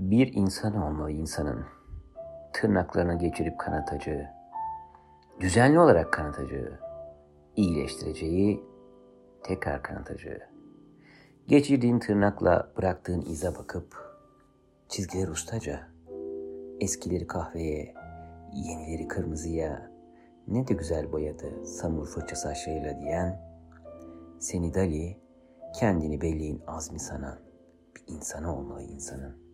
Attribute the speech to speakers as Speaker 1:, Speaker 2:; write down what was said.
Speaker 1: Bir insan olmalı insanın. tırnaklarına geçirip kanatacağı, düzenli olarak kanatacağı, iyileştireceği, tekrar kanatacağı. Geçirdiğin tırnakla bıraktığın ize bakıp, çizgiler ustaca, eskileri kahveye, yenileri kırmızıya, ne de güzel boyadı samur fırça saçlarıyla diyen, seni Dali, kendini belleğin azmi sanan bir insanı olmalı insanın.